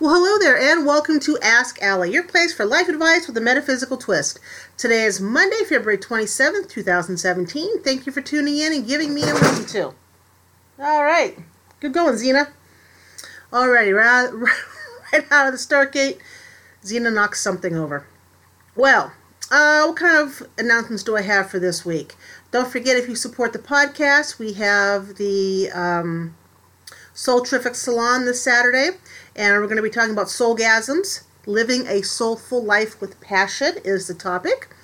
Well, hello there, and welcome to Ask Allie, your place for life advice with a metaphysical twist. Today is Monday, February 27th, 2017. Thank you for tuning in and giving me a listen to. All right. Good going, Xena. Alrighty, right, right out of the start gate, Xena knocks something over. Well, uh, what kind of announcements do I have for this week? Don't forget, if you support the podcast, we have the um, Soul Terrific Salon this Saturday, and we're going to be talking about soulgasms. Living a soulful life with passion is the topic.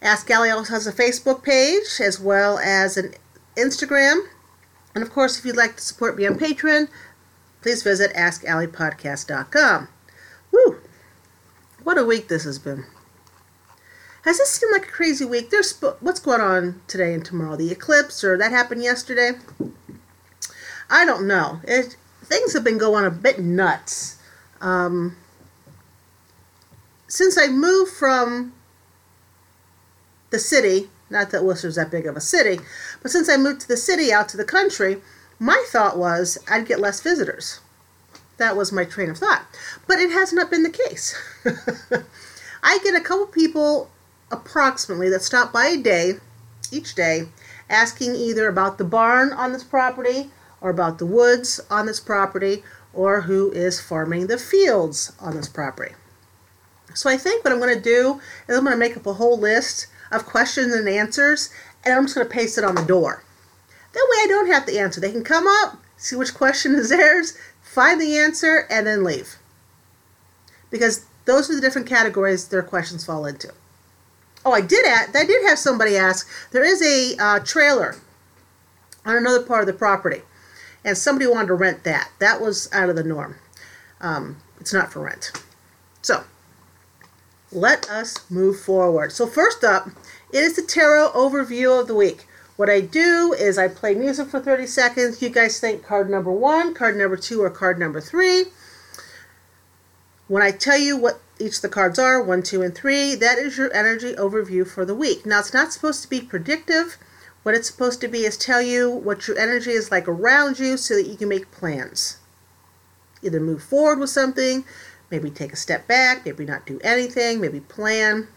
Ask Allie also has a Facebook page as well as an Instagram. And of course, if you'd like to support me on Patreon, please visit AskAlliePodcast.com. Woo! What a week this has been. Has this seemed like a crazy week? There's what's going on today and tomorrow? The eclipse, or that happened yesterday? I don't know. It, things have been going a bit nuts. Um, since I moved from the city, not that Wooster's that big of a city, but since I moved to the city out to the country, my thought was I'd get less visitors. That was my train of thought. But it has not been the case. I get a couple people approximately that stop by a day, each day, asking either about the barn on this property or about the woods on this property or who is farming the fields on this property. So I think what I'm going to do is I'm going to make up a whole list of questions and answers and I'm just going to paste it on the door. That way I don't have to answer. They can come up, see which question is theirs, find the answer, and then leave. Because those are the different categories their questions fall into. Oh, I did add, I did have somebody ask. There is a uh, trailer on another part of the property and somebody wanted to rent that. That was out of the norm. Um, it's not for rent. So, let us move forward. So, first up, it is the tarot overview of the week. What I do is I play music for 30 seconds. You guys think card number one, card number two, or card number three. When I tell you what each of the cards are, one, two, and three, that is your energy overview for the week. Now, it's not supposed to be predictive. What it's supposed to be is tell you what your energy is like around you so that you can make plans. Either move forward with something, maybe take a step back, maybe not do anything, maybe plan.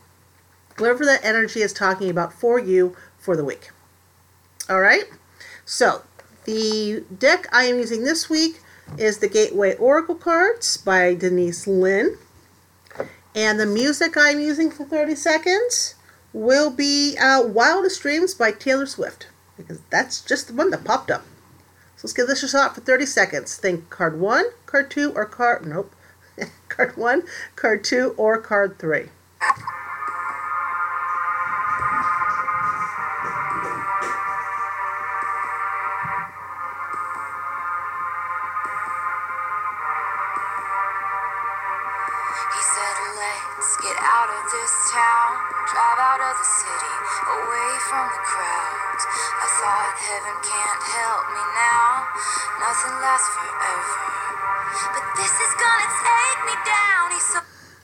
Whatever that energy is talking about for you for the week. All right? So, the deck I am using this week is the Gateway Oracle cards by Denise Linn. And the music I'm using for 30 seconds will be uh, Wildest Dreams by Taylor Swift, because that's just the one that popped up. So let's give this a shot for 30 seconds. Think card 1, card 2, or card. Nope. card 1, card 2, or card 3.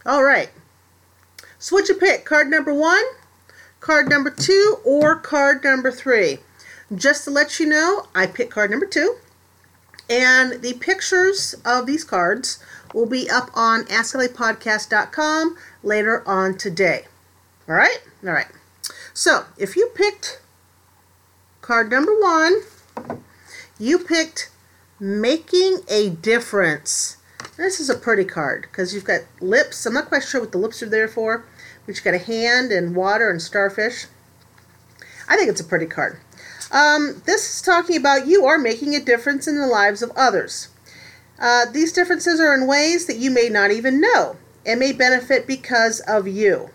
All right. What you pick? Card number one, card number two, or card number three? Just to let you know, I picked card number two. And the pictures of these cards will be up on AskAlliePodcast.com later on today. All right? All right. So if you picked card number one, you picked Making a Difference. This is a pretty card because you've got lips. I'm not quite sure what the lips are there for, but you've got a hand and water and starfish. I think it's a pretty card. Um, this is talking about you are making a difference in the lives of others. Uh, these differences are in ways that you may not even know and may benefit because of you.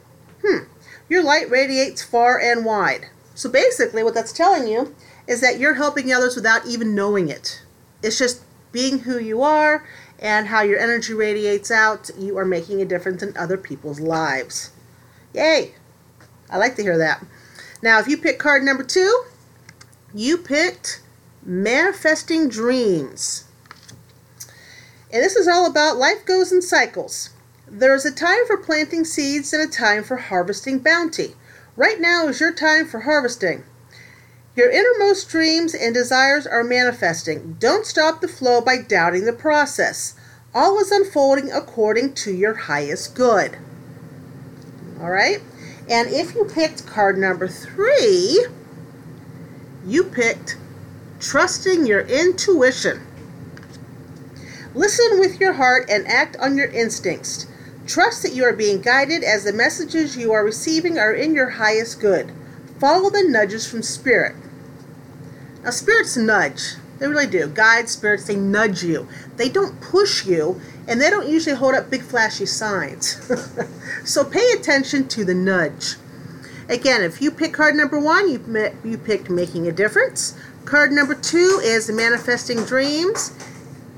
Hmm. Your light radiates far and wide. So basically, what that's telling you is that you're helping others without even knowing it. It's just being who you are and how your energy radiates out, you are making a difference in other people's lives. Yay! I like to hear that. Now, if you pick card number two, you picked Manifesting Dreams. And this is all about life goes in cycles. There is a time for planting seeds and a time for harvesting bounty. Right now is your time for harvesting. Your innermost dreams and desires are manifesting. Don't stop the flow by doubting the process. All is unfolding according to your highest good. All right? And if you picked card number three, you picked trusting your intuition. Listen with your heart and act on your instincts. Trust that you are being guided as the messages you are receiving are in your highest good. Follow the nudges from spirit. Now, spirits nudge. They really do. Guide spirits, they nudge you. They don't push you, and they don't usually hold up big flashy signs. so pay attention to the nudge. Again, if you pick card number one, you, you picked making a difference. Card number two is manifesting dreams.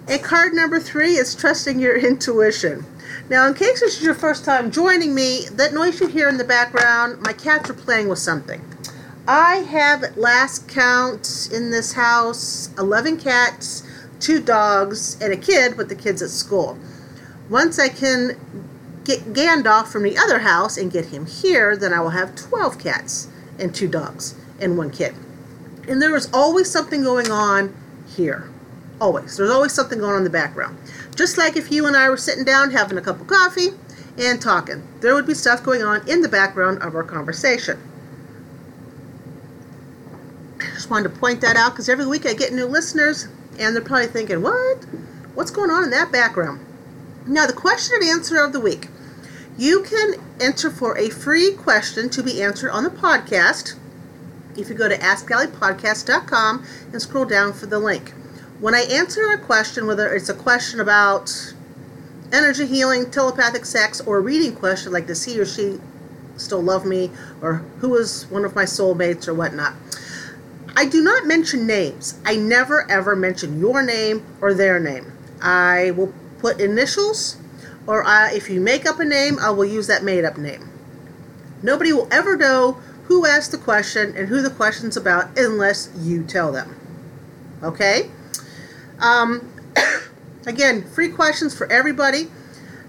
And card number three is trusting your intuition. Now, in case this is your first time joining me, that noise you hear in the background, my cats are playing with something. I have at last count in this house 11 cats, two dogs, and a kid, with the kid's at school. Once I can get Gandalf from the other house and get him here, then I will have 12 cats and two dogs and one kid. And there is always something going on here. Always. There's always something going on in the background. Just like if you and I were sitting down having a cup of coffee and talking, there would be stuff going on in the background of our conversation. Wanted to point that out because every week I get new listeners and they're probably thinking, what? What's going on in that background? Now, the question and answer of the week. You can enter for a free question to be answered on the podcast if you go to AskAlliePodcast.com and scroll down for the link when I answer a question, whether it's a question about energy healing, telepathic sex, or a reading question like does he or she still love me, or who is one of my soulmates, or whatnot, I do not mention names. I never ever mention your name or their name. I will put initials, or I, if you make up a name, I will use that made up name. Nobody will ever know who asked the question and who the question's about unless you tell them. Okay? Um, again, free questions for everybody.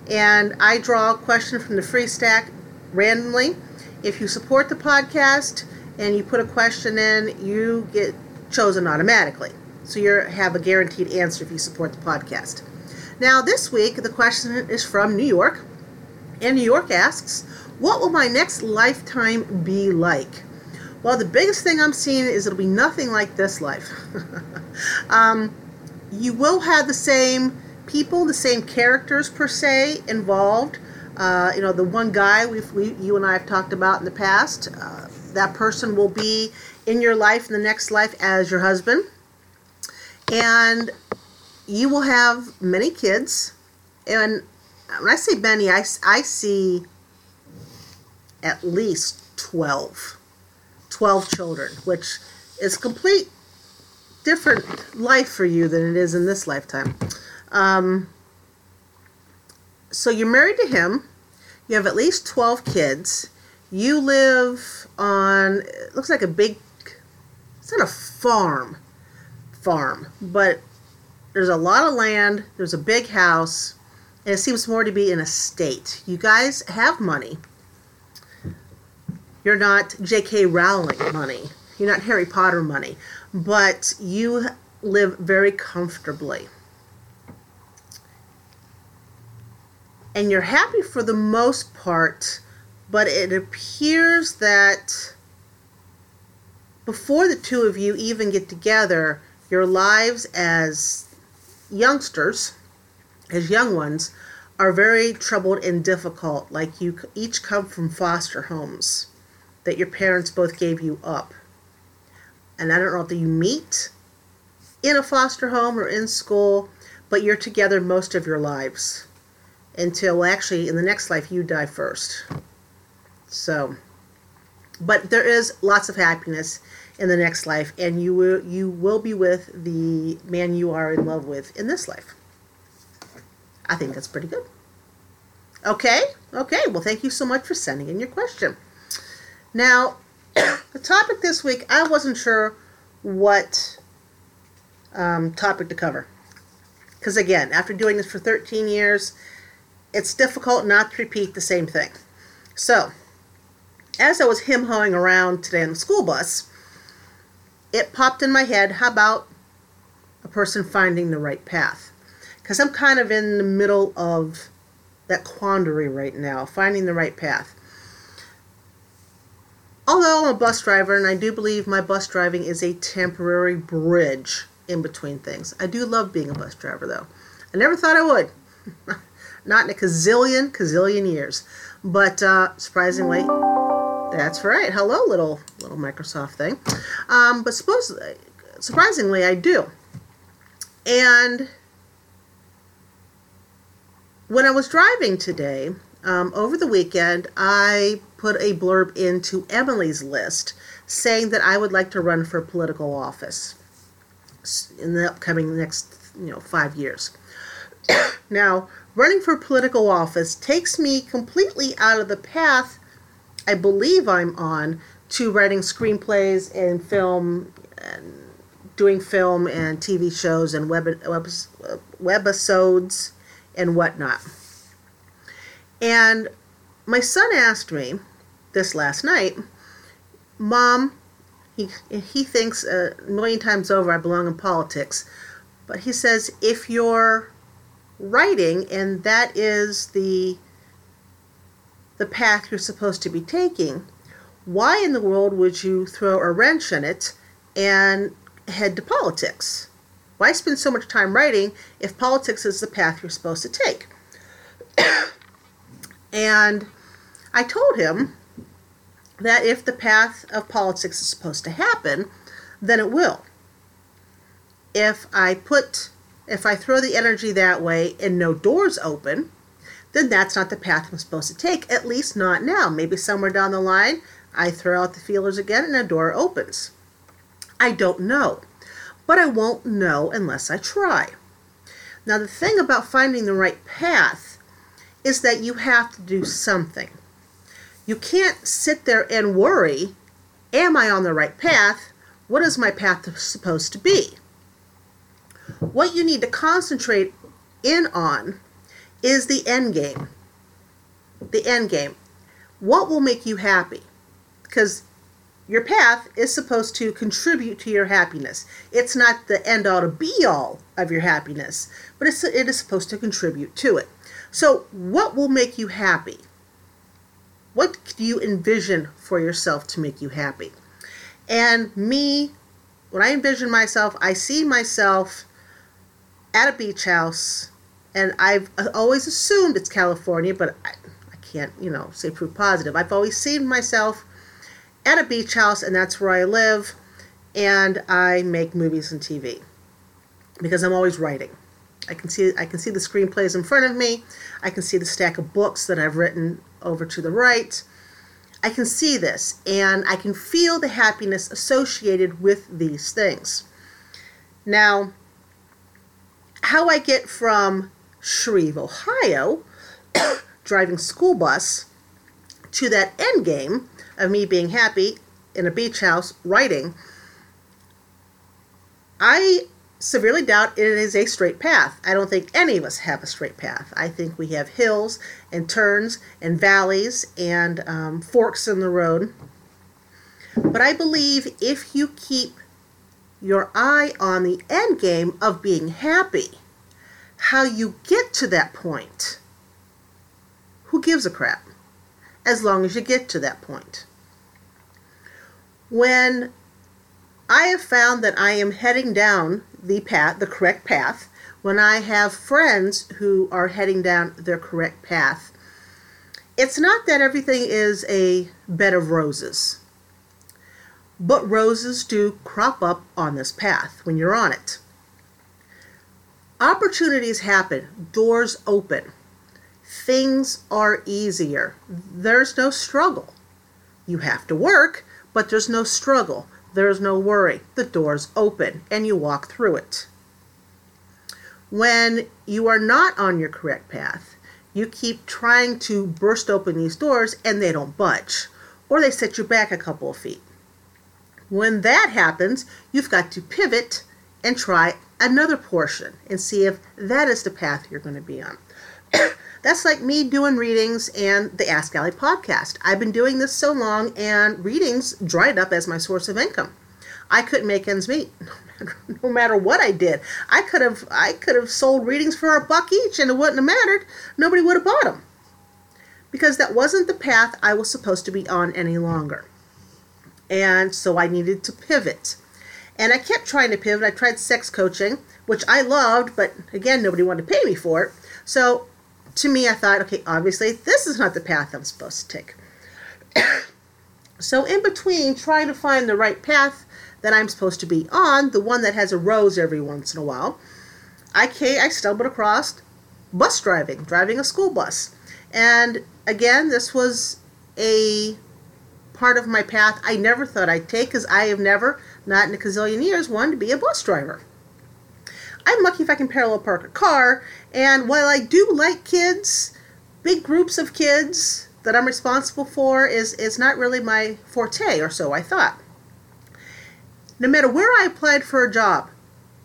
And I draw a question from the free stack randomly. If you support the podcast and you put a question in, you get chosen automatically. So you have a guaranteed answer if you support the podcast. Now, this week, the question is from New York. And New York asks, What will my next lifetime be like? Well, the biggest thing I'm seeing is it'll be nothing like this life. um, you will have the same people, the same characters per se involved. Uh, you know, the one guy we, you and I have talked about in the past, uh, that person will be in your life in the next life as your husband. And you will have many kids. And when I say many, I, I see at least 12. 12 children, which is complete different life for you than it is in this lifetime. Um, so you're married to him. You have at least 12 kids. You live on, it looks like a big, it's not a farm, farm, but there's a lot of land, there's a big house, and it seems more to be an estate. You guys have money. You're not J.K. Rowling money. You're not Harry Potter money but you live very comfortably. And you're happy for the most part, but it appears that before the two of you even get together, your lives as youngsters, as young ones, are very troubled and difficult. Like you each come from foster homes that your parents both gave you up and I don't know if you meet in a foster home or in school, but you're together most of your lives until actually in the next life you die first. So, but there is lots of happiness in the next life, and you will you will be with the man you are in love with in this life. I think that's pretty good. Okay, okay. Well, thank you so much for sending in your question. Now, the topic this week, I wasn't sure what um, topic to cover. Because again, after doing this for 13 years, it's difficult not to repeat the same thing. So, as I was him hawing around today on the school bus, it popped in my head how about a person finding the right path? because I'm kind of in the middle of that quandary right now, finding the right path. Although I'm a bus driver, and I do believe my bus driving is a temporary bridge in between things. I do love being a bus driver, though. I never thought I would. Not in a gazillion, gazillion years. But uh, surprisingly, that's right. Hello, little little Microsoft thing. Um, but suppose, surprisingly, I do. And when I was driving today, um, over the weekend, I put a blurb into Emily's list saying that I would like to run for political office in the upcoming next, you know, five years. now, running for political office takes me completely out of the path I believe I'm on to writing screenplays and film and doing film and TV shows and web, web webisodes and whatnot. And my son asked me this last night, Mom, he, he thinks a million times over I belong in politics, but he says if you're writing and that is the the path you're supposed to be taking, why in the world would you throw a wrench in it and head to politics? Why spend so much time writing if politics is the path you're supposed to take? and I told him that if the path of politics is supposed to happen, then it will. If I put, if I throw the energy that way and no doors open, then that's not the path I'm supposed to take, at least not now. Maybe somewhere down the line, I throw out the feelers again and a door opens. I don't know, but I won't know unless I try. Now, the thing about finding the right path is that you have to do something. You can't sit there and worry, am I on the right path? What is my path supposed to be? What you need to concentrate in on is the end game. The end game. What will make you happy? Because your path is supposed to contribute to your happiness. It's not the end all to be all of your happiness, but it's, it is supposed to contribute to it. So, what will make you happy? What do you envision for yourself to make you happy? And me, when I envision myself, I see myself at a beach house, and I've always assumed it's California, but I, I can't, you know, say proof positive. I've always seen myself at a beach house, and that's where I live, and I make movies and TV because I'm always writing. I can see I can see the screenplays in front of me. I can see the stack of books that I've written over to the right. I can see this and I can feel the happiness associated with these things. Now, how I get from Shreve, Ohio, driving school bus to that end game of me being happy in a beach house writing, I severely doubt it is a straight path. I don't think any of us have a straight path. I think we have hills and turns and valleys and um, forks in the road. But I believe if you keep your eye on the end game of being happy, how you get to that point, who gives a crap? As long as you get to that point. When I have found that I am heading down the path, the correct path, when I have friends who are heading down their correct path, it's not that everything is a bed of roses, but roses do crop up on this path when you're on it. Opportunities happen, doors open, things are easier. There's no struggle. You have to work, but there's no struggle. There's no worry. The door's open and you walk through it. When you are not on your correct path, you keep trying to burst open these doors and they don't budge, or they set you back a couple of feet. When that happens, you've got to pivot and try another portion and see if that is the path you're going to be on. That's like me doing readings and the Ask Allie podcast. I've been doing this so long, and readings dried up as my source of income. I couldn't make ends meet. No matter what I did, I could have I could have sold readings for a buck each, and it wouldn't have mattered. Nobody would have bought them because that wasn't the path I was supposed to be on any longer. And so I needed to pivot. And I kept trying to pivot. I tried sex coaching, which I loved, but again, nobody wanted to pay me for it. So to me, I thought, okay, obviously, this is not the path I'm supposed to take. so, in between trying to find the right path that I'm supposed to be on, the one that has a rose every once in a while, I came, I stumbled across bus driving, driving a school bus. And again, this was a part of my path I never thought I'd take because I have never, not in a gazillion years, wanted to be a bus driver. I'm lucky if I can parallel park a car, and while I do like kids, big groups of kids that I'm responsible for is, is not really my forte, or so I thought no matter where I applied for a job,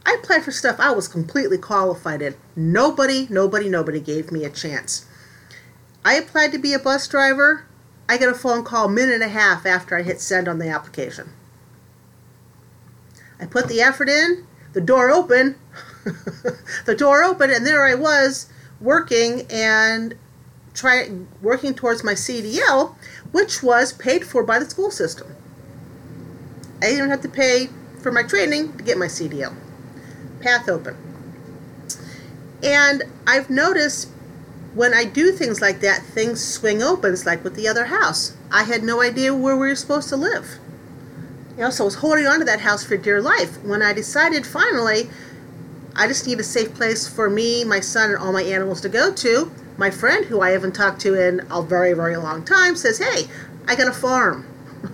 I applied for stuff I was completely qualified in. Nobody, nobody, nobody gave me a chance. I applied to be a bus driver. I got a phone call a minute and a half after I hit send on the application. I put the effort in, the door open, the door open, and there I was working and try working towards my CDL, which was paid for by the school system. I didn't have to pay for my training to get my CDL. Path open. And I've noticed when I do things like that, things swing open. It's like with the other house. I had no idea where we were supposed to live. You know, so I was holding on to that house for dear life. When I decided finally, I just need a safe place for me, my son, and all my animals to go to. My friend, who I haven't talked to in a very, very long time, says, Hey, I got a farm.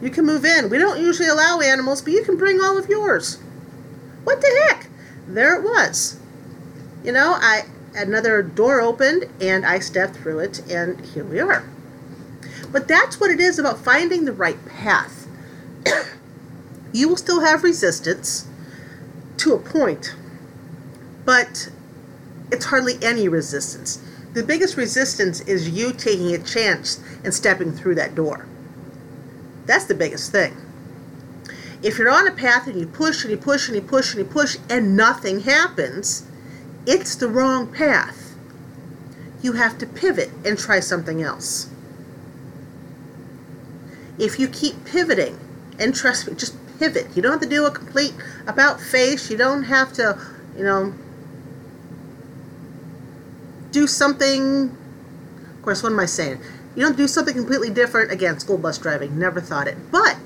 You can move in. We don't usually allow animals, but you can bring all of yours. What the heck? There it was. You know, I another door opened and I stepped through it and here we are. But that's what it is about finding the right path. You will still have resistance to a point, but it's hardly any resistance. The biggest resistance is you taking a chance and stepping through that door. That's the biggest thing. If you're on a path and you push and you push and you push and you push and nothing happens, it's the wrong path. You have to pivot and try something else. If you keep pivoting, and trust me, just pivot. You don't have to do a complete about face. You don't have to, you know, do something. Of course, what am I saying? You don't do something completely different. Again, school bus driving. Never thought it. But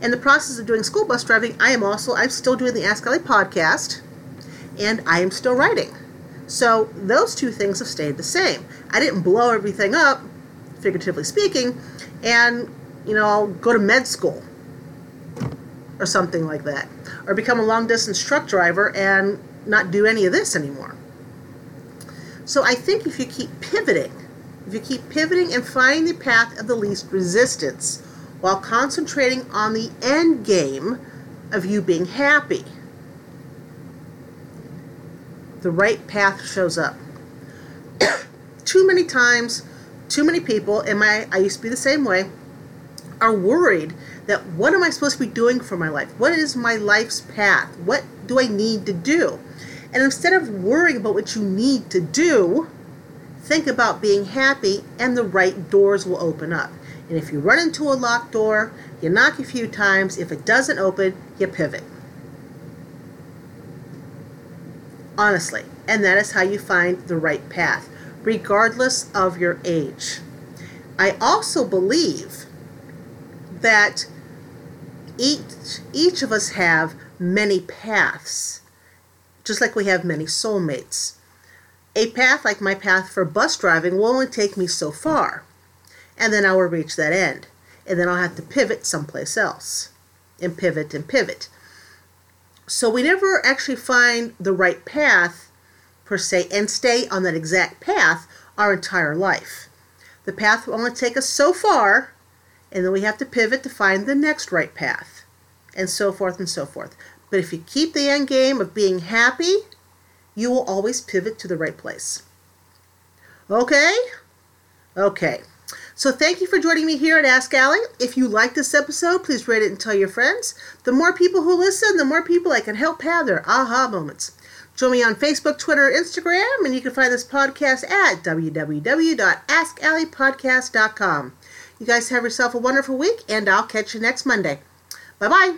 in the process of doing school bus driving, I am also I'm still doing the Ask Allie podcast, and I am still writing. So those two things have stayed the same. I didn't blow everything up, figuratively speaking, and you know I'll go to med school or something like that, or become a long distance truck driver and not do any of this anymore. So I think if you keep pivoting if you keep pivoting and finding the path of the least resistance while concentrating on the end game of you being happy, the right path shows up. too many times, too many people, and my I used to be the same way, are worried that what am I supposed to be doing for my life? What is my life's path? What do I need to do? And instead of worrying about what you need to do, think about being happy and the right doors will open up. And if you run into a locked door, you knock a few times. If it doesn't open, you pivot. Honestly. And that is how you find the right path, regardless of your age. I also believe that each, each of us have many paths, just like we have many soulmates. A path like my path for bus driving will only take me so far, and then I will reach that end, and then I'll have to pivot someplace else, and pivot and pivot. So we never actually find the right path per se and stay on that exact path our entire life. The path will only take us so far, and then we have to pivot to find the next right path, and so forth and so forth. But if you keep the end game of being happy you will always pivot to the right place. Okay? Okay. So thank you for joining me here at Ask Allie. If you like this episode, please rate it and tell your friends. The more people who listen, the more people I can help have their aha moments. Join me on Facebook, Twitter, Instagram, and you can find this podcast at www.askalliepodcast.com. You guys have yourself a wonderful week, and I'll catch you next Monday. Bye bye.